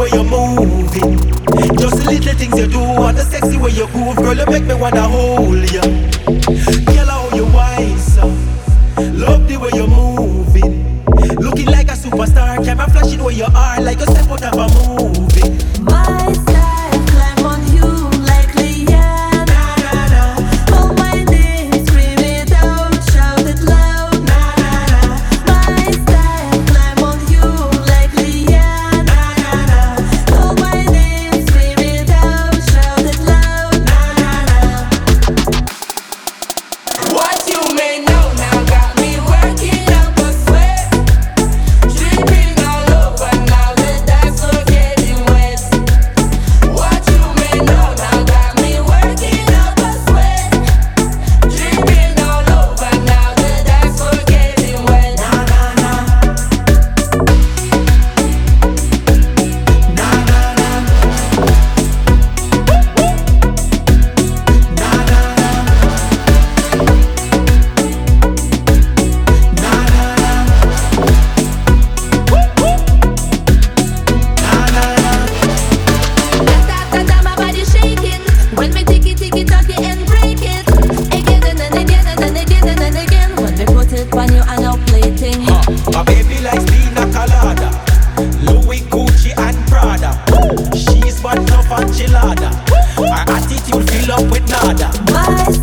way you're moving. Just the little things you do and the sexy way you groove, girl, you make me wanna hold ya. Girl, how you wise, so. love the way you're moving. Looking like a superstar, camera flashing where you are, like a step out of a movie. harder.